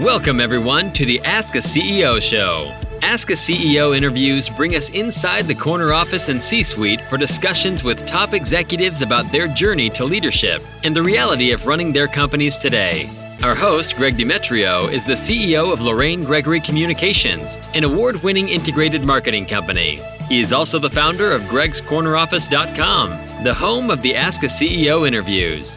Welcome, everyone, to the Ask a CEO show. Ask a CEO interviews bring us inside the corner office and C suite for discussions with top executives about their journey to leadership and the reality of running their companies today. Our host, Greg Demetriou, is the CEO of Lorraine Gregory Communications, an award winning integrated marketing company. He is also the founder of gregscorneroffice.com, the home of the Ask a CEO interviews.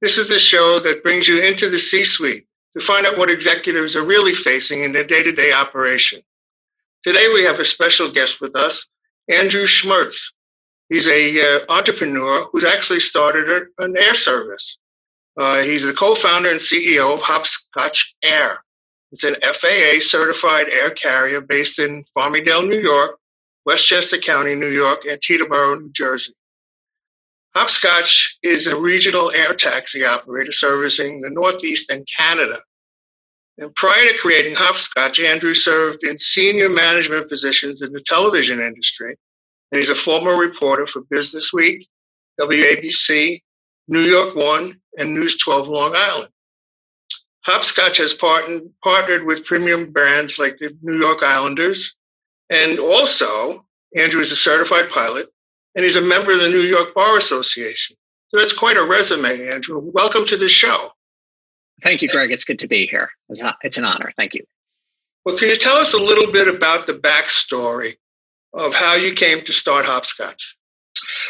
This is the show that brings you into the C suite to find out what executives are really facing in their day to day operation. Today, we have a special guest with us, Andrew Schmertz. He's a uh, entrepreneur who's actually started a, an air service. Uh, he's the co-founder and CEO of Hopscotch Air. It's an FAA certified air carrier based in Farmingdale, New York, Westchester County, New York, and Teterboro, New Jersey. Hopscotch is a regional air taxi operator servicing the Northeast and Canada. And prior to creating Hopscotch, Andrew served in senior management positions in the television industry. And he's a former reporter for Business Week, WABC, New York One, and News 12 Long Island. Hopscotch has partnered, partnered with premium brands like the New York Islanders. And also, Andrew is a certified pilot and he's a member of the New York Bar Association. So that's quite a resume, Andrew. Welcome to the show. Thank you, Greg. It's good to be here. It's, not, it's an honor. Thank you. Well, can you tell us a little bit about the backstory of how you came to start Hopscotch?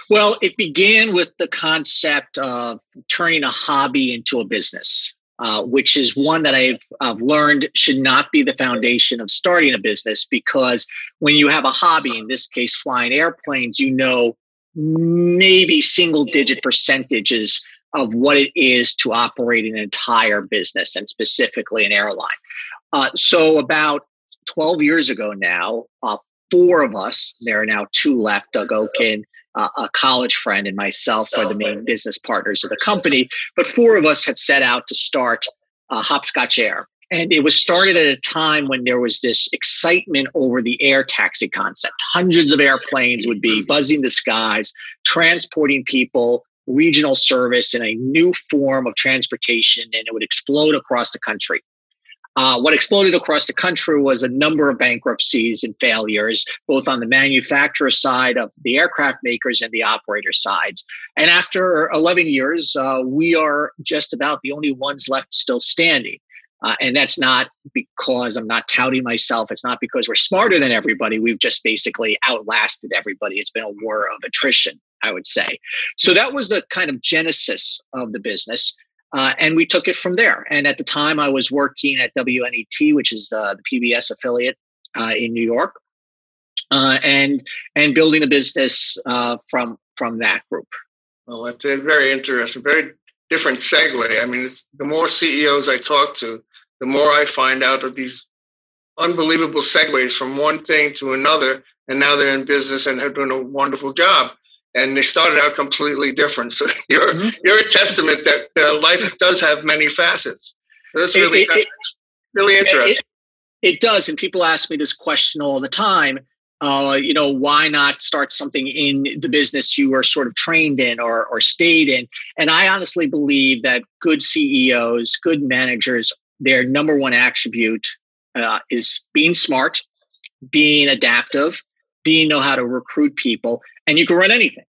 Well, it began with the concept of turning a hobby into a business. Uh, which is one that I've, I've learned should not be the foundation of starting a business because when you have a hobby, in this case, flying airplanes, you know maybe single digit percentages of what it is to operate an entire business and specifically an airline. Uh, so, about 12 years ago now, uh, four of us, there are now two left Doug Oken, uh, a college friend and myself are the main business partners of the company. But four of us had set out to start uh, Hopscotch Air. And it was started at a time when there was this excitement over the air taxi concept. Hundreds of airplanes would be buzzing the skies, transporting people, regional service in a new form of transportation, and it would explode across the country. Uh, what exploded across the country was a number of bankruptcies and failures, both on the manufacturer side of the aircraft makers and the operator sides. And after 11 years, uh, we are just about the only ones left still standing. Uh, and that's not because I'm not touting myself. It's not because we're smarter than everybody. We've just basically outlasted everybody. It's been a war of attrition, I would say. So that was the kind of genesis of the business. Uh, and we took it from there. And at the time, I was working at WNET, which is the, the PBS affiliate uh, in New York, uh, and and building a business uh, from from that group. Well, that's a very interesting. Very different segue. I mean, the more CEOs I talk to, the more I find out of these unbelievable segues from one thing to another, and now they're in business and they're doing a wonderful job and they started out completely different. So you're mm-hmm. you're a testament that uh, life does have many facets. That's really it, it, really interesting. It, it, does, and people ask me this question all the time. Uh, you know, why not start something in the business you were sort of trained in or or stayed in? And I honestly believe that good CEOs, good managers, their number one attribute uh, is being smart, being adaptive, being know how to recruit people, and you can run anything.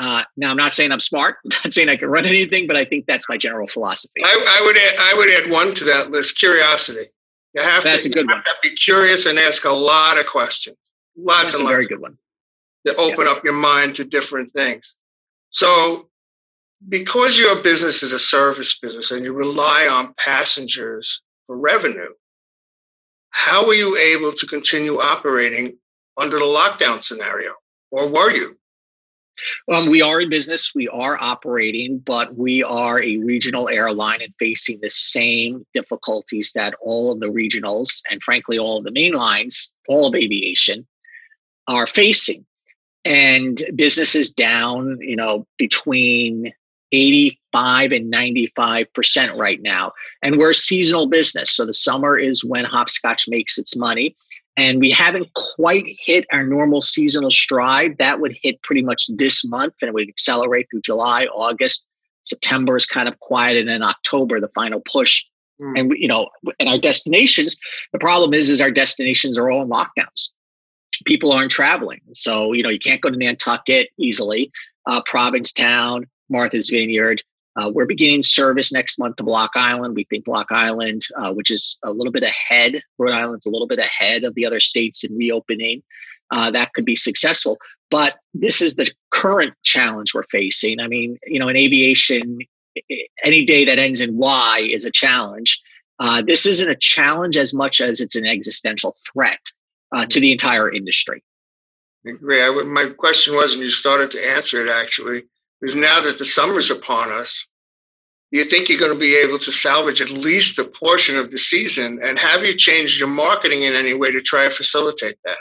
Uh, now, I'm not saying I'm smart. I'm not saying I can run anything, but I think that's my general philosophy. I, I would add, I would add one to that list: curiosity. You have that's to, a good one. be curious and ask a lot of questions. Lots that's and a lots. Very good one. To open yeah. up your mind to different things. So, because your business is a service business and you rely on passengers for revenue, how were you able to continue operating under the lockdown scenario, or were you? Um, we are in business, we are operating, but we are a regional airline and facing the same difficulties that all of the regionals and, frankly, all of the main lines, all of aviation, are facing. And business is down, you know, between 85 and 95% right now. And we're a seasonal business. So the summer is when Hopscotch makes its money and we haven't quite hit our normal seasonal stride. That would hit pretty much this month, and it would accelerate through July, August. September is kind of quiet, and then October, the final push. Mm. And we, you know, and our destinations. The problem is, is our destinations are all in lockdowns. People aren't traveling, so you know you can't go to Nantucket easily. Uh, Provincetown, Martha's Vineyard, uh, we're beginning service next month to Block Island. We think Block Island, uh, which is a little bit ahead, Rhode Island's a little bit ahead of the other states in reopening. Uh, that could be successful. But this is the current challenge we're facing. I mean, you know, in aviation, any day that ends in Y is a challenge. Uh, this isn't a challenge as much as it's an existential threat uh, to the entire industry. I agree. I, my question was, and you started to answer it actually is now that the summer's upon us, you think you're going to be able to salvage at least a portion of the season? And have you changed your marketing in any way to try to facilitate that?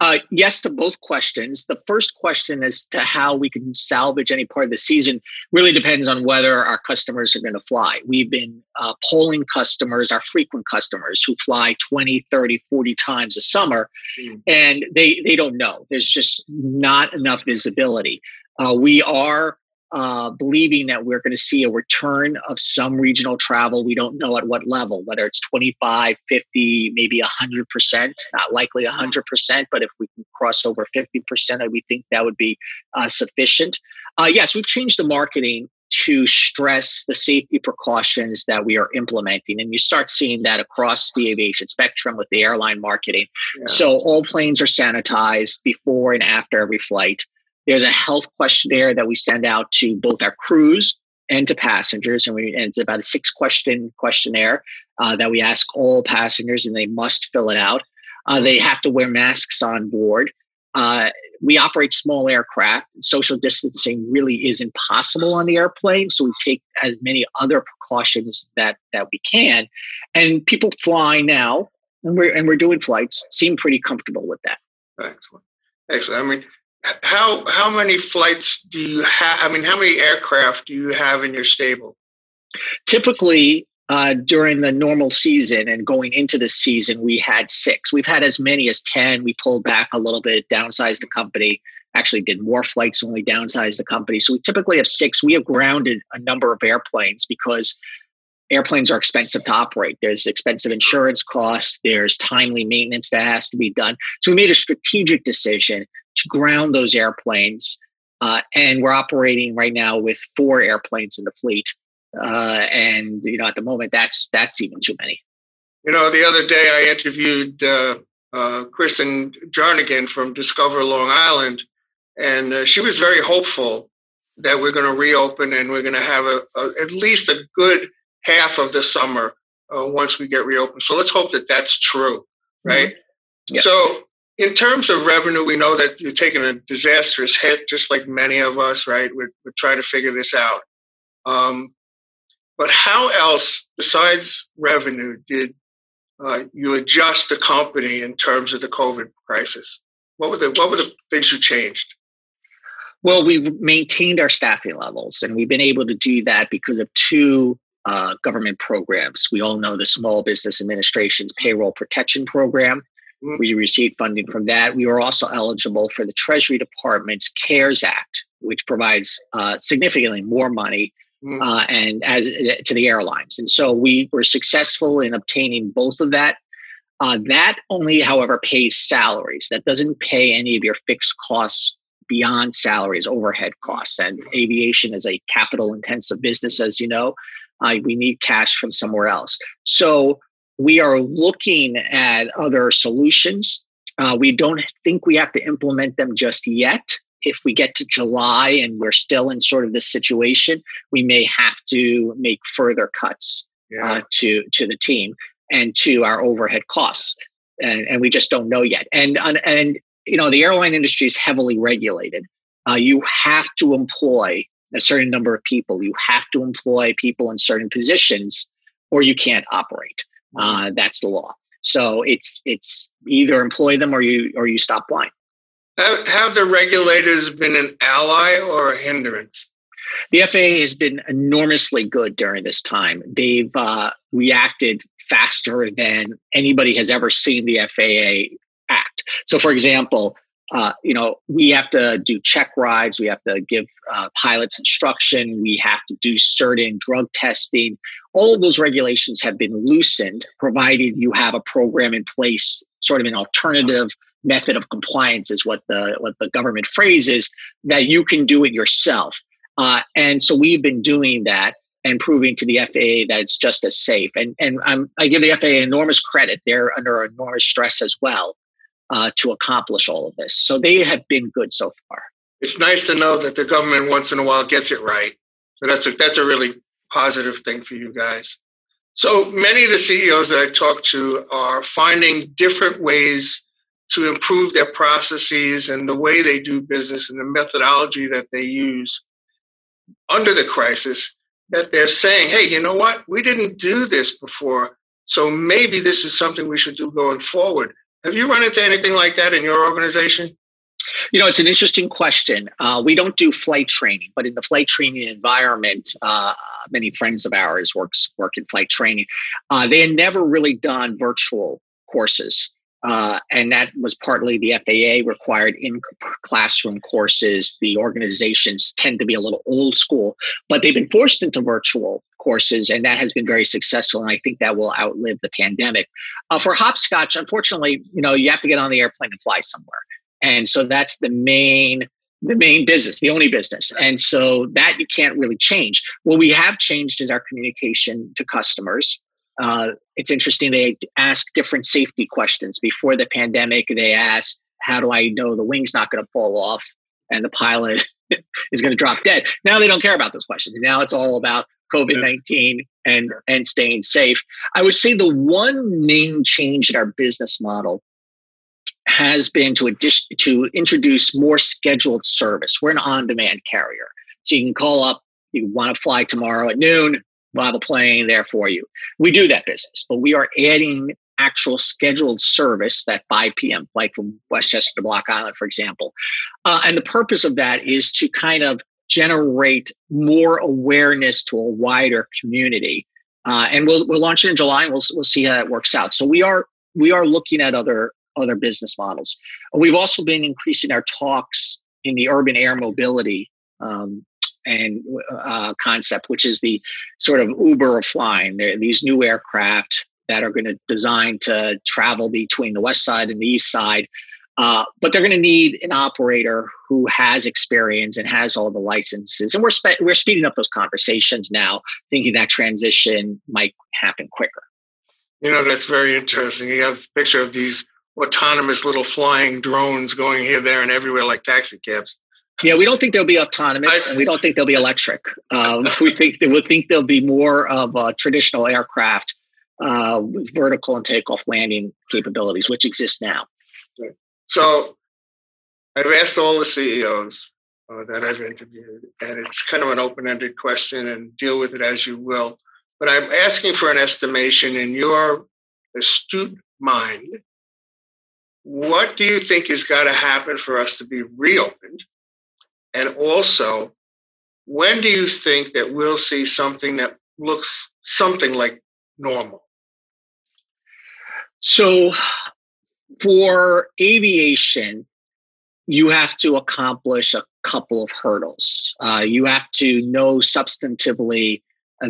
Uh, yes to both questions. The first question as to how we can salvage any part of the season really depends on whether our customers are going to fly. We've been uh, polling customers, our frequent customers who fly 20, 30, 40 times a summer, mm. and they, they don't know. There's just not enough visibility. Uh, we are uh, believing that we're going to see a return of some regional travel. We don't know at what level, whether it's 25, 50, maybe 100%, not likely 100%, but if we can cross over 50%, we think that would be uh, sufficient. Uh, yes, we've changed the marketing to stress the safety precautions that we are implementing. And you start seeing that across the aviation spectrum with the airline marketing. Yeah. So all planes are sanitized before and after every flight. There's a health questionnaire that we send out to both our crews and to passengers, and, we, and it's about a six question questionnaire uh, that we ask all passengers, and they must fill it out. Uh, they have to wear masks on board. Uh, we operate small aircraft. Social distancing really is impossible on the airplane, so we take as many other precautions that that we can. And people fly now, and we're and we're doing flights. Seem pretty comfortable with that. Excellent, excellent. I mean, how how many flights do you have? I mean, how many aircraft do you have in your stable? Typically, uh, during the normal season and going into the season, we had six. We've had as many as ten. We pulled back a little bit, downsized the company. Actually, did more flights when we downsized the company. So we typically have six. We have grounded a number of airplanes because airplanes are expensive to operate. There's expensive insurance costs. There's timely maintenance that has to be done. So we made a strategic decision to ground those airplanes. Uh, and we're operating right now with four airplanes in the fleet. Uh, and you know, at the moment, that's that's even too many. You know, the other day I interviewed uh, uh Kristen Jarnagin from Discover Long Island, and uh, she was very hopeful that we're going to reopen and we're going to have a, a, at least a good half of the summer uh, once we get reopened. So let's hope that that's true, right? Mm-hmm. So in terms of revenue, we know that you're taking a disastrous hit, just like many of us, right? We're, we're trying to figure this out. Um, but how else, besides revenue, did uh, you adjust the company in terms of the COVID crisis? What were the what were the things you changed? Well, we've maintained our staffing levels, and we've been able to do that because of two uh, government programs. We all know the Small Business Administration's payroll protection program. We received funding from that. We were also eligible for the Treasury Department's CARES Act, which provides uh, significantly more money mm-hmm. uh, and as to the airlines. And so we were successful in obtaining both of that. Uh, that only, however, pays salaries. That doesn't pay any of your fixed costs beyond salaries, overhead costs. And aviation is a capital intensive business, as you know. Uh, we need cash from somewhere else. So we are looking at other solutions. Uh, we don't think we have to implement them just yet. If we get to July and we're still in sort of this situation, we may have to make further cuts yeah. uh, to to the team and to our overhead costs, and, and we just don't know yet. And and you know the airline industry is heavily regulated. uh, you have to employ a certain number of people. You have to employ people in certain positions, or you can't operate. Uh, that's the law. So it's it's either employ them or you or you stop flying. Have, have the regulators been an ally or a hindrance? The FAA has been enormously good during this time. They've uh, reacted faster than anybody has ever seen the FAA act. So, for example, uh, you know, we have to do check rides, we have to give uh, pilots instruction, we have to do certain drug testing. All of those regulations have been loosened, provided you have a program in place, sort of an alternative method of compliance, is what the what the government phrase is, that you can do it yourself. Uh, and so we've been doing that and proving to the FAA that it's just as safe. And and I'm, I give the FAA enormous credit; they're under enormous stress as well uh, to accomplish all of this. So they have been good so far. It's nice to know that the government once in a while gets it right. So that's a that's a really positive thing for you guys. So many of the CEOs that I talk to are finding different ways to improve their processes and the way they do business and the methodology that they use under the crisis that they're saying, hey, you know what? We didn't do this before. So maybe this is something we should do going forward. Have you run into anything like that in your organization? You know, it's an interesting question. Uh, we don't do flight training, but in the flight training environment, uh, many friends of ours works work in flight training. Uh, they had never really done virtual courses. Uh, and that was partly the FAA required in classroom courses. The organizations tend to be a little old school, but they've been forced into virtual courses, and that has been very successful. And I think that will outlive the pandemic. Uh, for hopscotch, unfortunately, you know, you have to get on the airplane and fly somewhere, and so that's the main the main business, the only business. And so that you can't really change. What we have changed is our communication to customers. Uh, it's interesting. They ask different safety questions. Before the pandemic, they asked, How do I know the wing's not going to fall off and the pilot is going to drop dead? Now they don't care about those questions. Now it's all about COVID 19 and, and staying safe. I would say the one main change in our business model has been to, addition, to introduce more scheduled service. We're an on demand carrier. So you can call up, you want to fly tomorrow at noon, we'll have plane there for you. We do that business, but we are adding actual scheduled service, that 5 p.m. flight from Westchester to Block Island, for example. Uh, and the purpose of that is to kind of generate more awareness to a wider community. Uh, and we'll we'll launch it in July, and we'll we'll see how that works out. So we are we are looking at other other business models. We've also been increasing our talks in the urban air mobility um, and uh, concept, which is the sort of Uber of flying. There these new aircraft that are going to design to travel between the west side and the east side uh, but they're going to need an operator who has experience and has all the licenses. And we're spe- we're speeding up those conversations now, thinking that transition might happen quicker. You know, that's very interesting. You have a picture of these autonomous little flying drones going here, there, and everywhere like taxi cabs. Yeah, we don't think they'll be autonomous, I, and we don't think they'll be electric. Um, we think we think they'll be more of a traditional aircraft uh, with vertical and takeoff landing capabilities, which exist now. So I've asked all the CEOs uh, that I've interviewed, and it's kind of an open ended question and deal with it as you will. But I'm asking for an estimation in your astute mind. What do you think has got to happen for us to be reopened? And also, when do you think that we'll see something that looks something like normal? So for aviation, you have to accomplish a couple of hurdles. Uh, you have to know substantively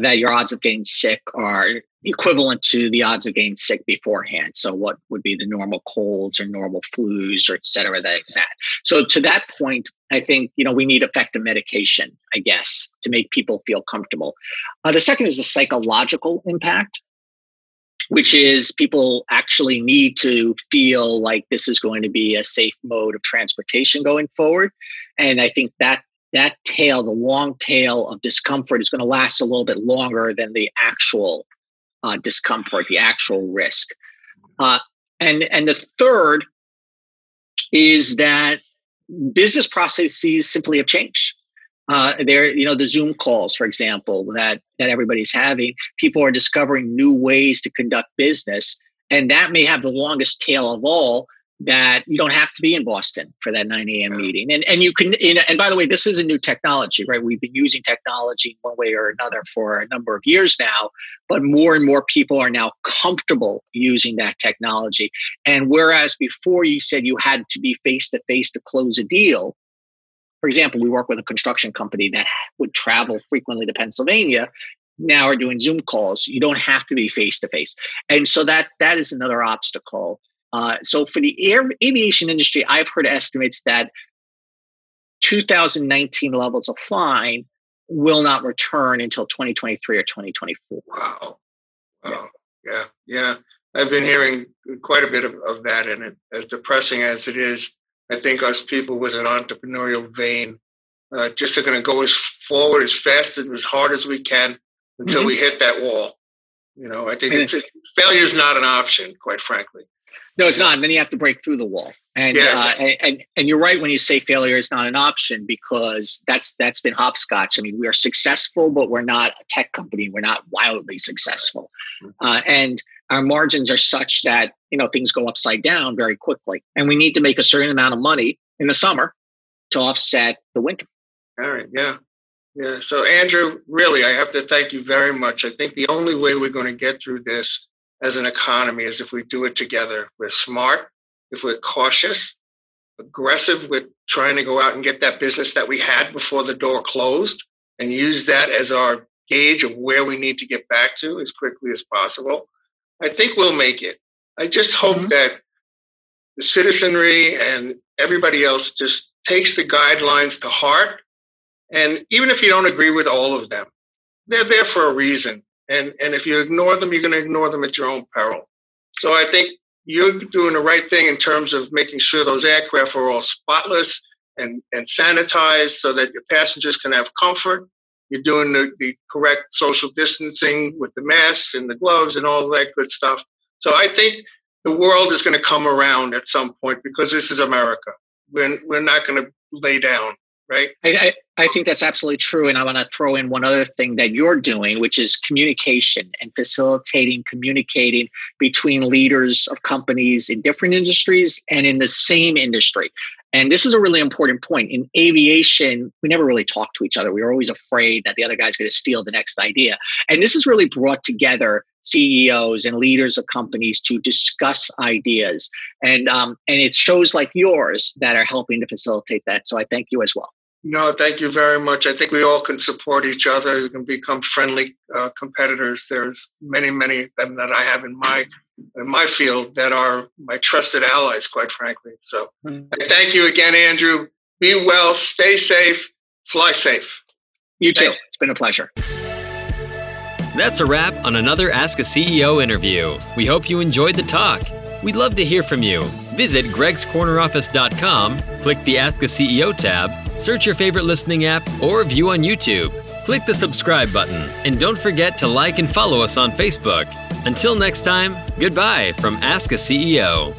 that your odds of getting sick are equivalent to the odds of getting sick beforehand. So, what would be the normal colds or normal flus or et cetera, that, that. So, to that point, I think you know we need effective medication, I guess, to make people feel comfortable. Uh, the second is the psychological impact which is people actually need to feel like this is going to be a safe mode of transportation going forward. And I think that that tail, the long tail of discomfort, is going to last a little bit longer than the actual uh, discomfort, the actual risk. Uh, and and the third is that business processes simply have changed. Uh, there, you know, the Zoom calls, for example, that that everybody's having. People are discovering new ways to conduct business, and that may have the longest tail of all that you don't have to be in Boston for that 9 a.m. meeting. And and you can you know, and by the way, this is a new technology, right? We've been using technology one way or another for a number of years now, but more and more people are now comfortable using that technology. And whereas before you said you had to be face to face to close a deal, for example, we work with a construction company that would travel frequently to Pennsylvania now are doing Zoom calls. You don't have to be face to face, and so that that is another obstacle. Uh, so for the air, aviation industry, I've heard estimates that 2019 levels of flying will not return until 2023 or 2024. Wow. Wow. Yeah. Yeah. I've been hearing quite a bit of, of that, and it, as depressing as it is, I think us people with an entrepreneurial vein uh, just are going to go as forward as fast and as hard as we can until mm-hmm. we hit that wall. You know, I think it's, failure is not an option, quite frankly. No, it's not. And then you have to break through the wall. And, yeah. uh, and, and you're right when you say failure is not an option because that's that's been hopscotch. I mean, we are successful, but we're not a tech company. We're not wildly successful, mm-hmm. uh, and our margins are such that you know things go upside down very quickly. And we need to make a certain amount of money in the summer to offset the winter. All right. Yeah. Yeah. So Andrew, really, I have to thank you very much. I think the only way we're going to get through this as an economy is if we do it together. We're smart, if we're cautious, aggressive with trying to go out and get that business that we had before the door closed and use that as our gauge of where we need to get back to as quickly as possible. I think we'll make it. I just hope mm-hmm. that the citizenry and everybody else just takes the guidelines to heart. And even if you don't agree with all of them, they're there for a reason. And, and if you ignore them, you're going to ignore them at your own peril. So I think you're doing the right thing in terms of making sure those aircraft are all spotless and, and sanitized so that your passengers can have comfort. You're doing the, the correct social distancing with the masks and the gloves and all that good stuff. So I think the world is going to come around at some point because this is America. We're, we're not going to lay down right? I, I, I, think that's absolutely true. And I want to throw in one other thing that you're doing, which is communication and facilitating communicating between leaders of companies in different industries and in the same industry. And this is a really important point. In aviation, we never really talk to each other. We are always afraid that the other guy's going to steal the next idea. And this is really brought together CEOs and leaders of companies to discuss ideas. And um, and it's shows like yours that are helping to facilitate that. So I thank you as well. No, thank you very much. I think we all can support each other. We can become friendly uh, competitors. There's many, many of them that I have in my in my field that are my trusted allies, quite frankly. So mm-hmm. thank you again, Andrew. Be well, stay safe, fly safe. You too. It's been a pleasure. That's a wrap on another Ask a CEO interview. We hope you enjoyed the talk. We'd love to hear from you. Visit gregscorneroffice.com, click the Ask a CEO tab, search your favorite listening app, or view on YouTube. Click the subscribe button, and don't forget to like and follow us on Facebook. Until next time, goodbye from Ask a CEO.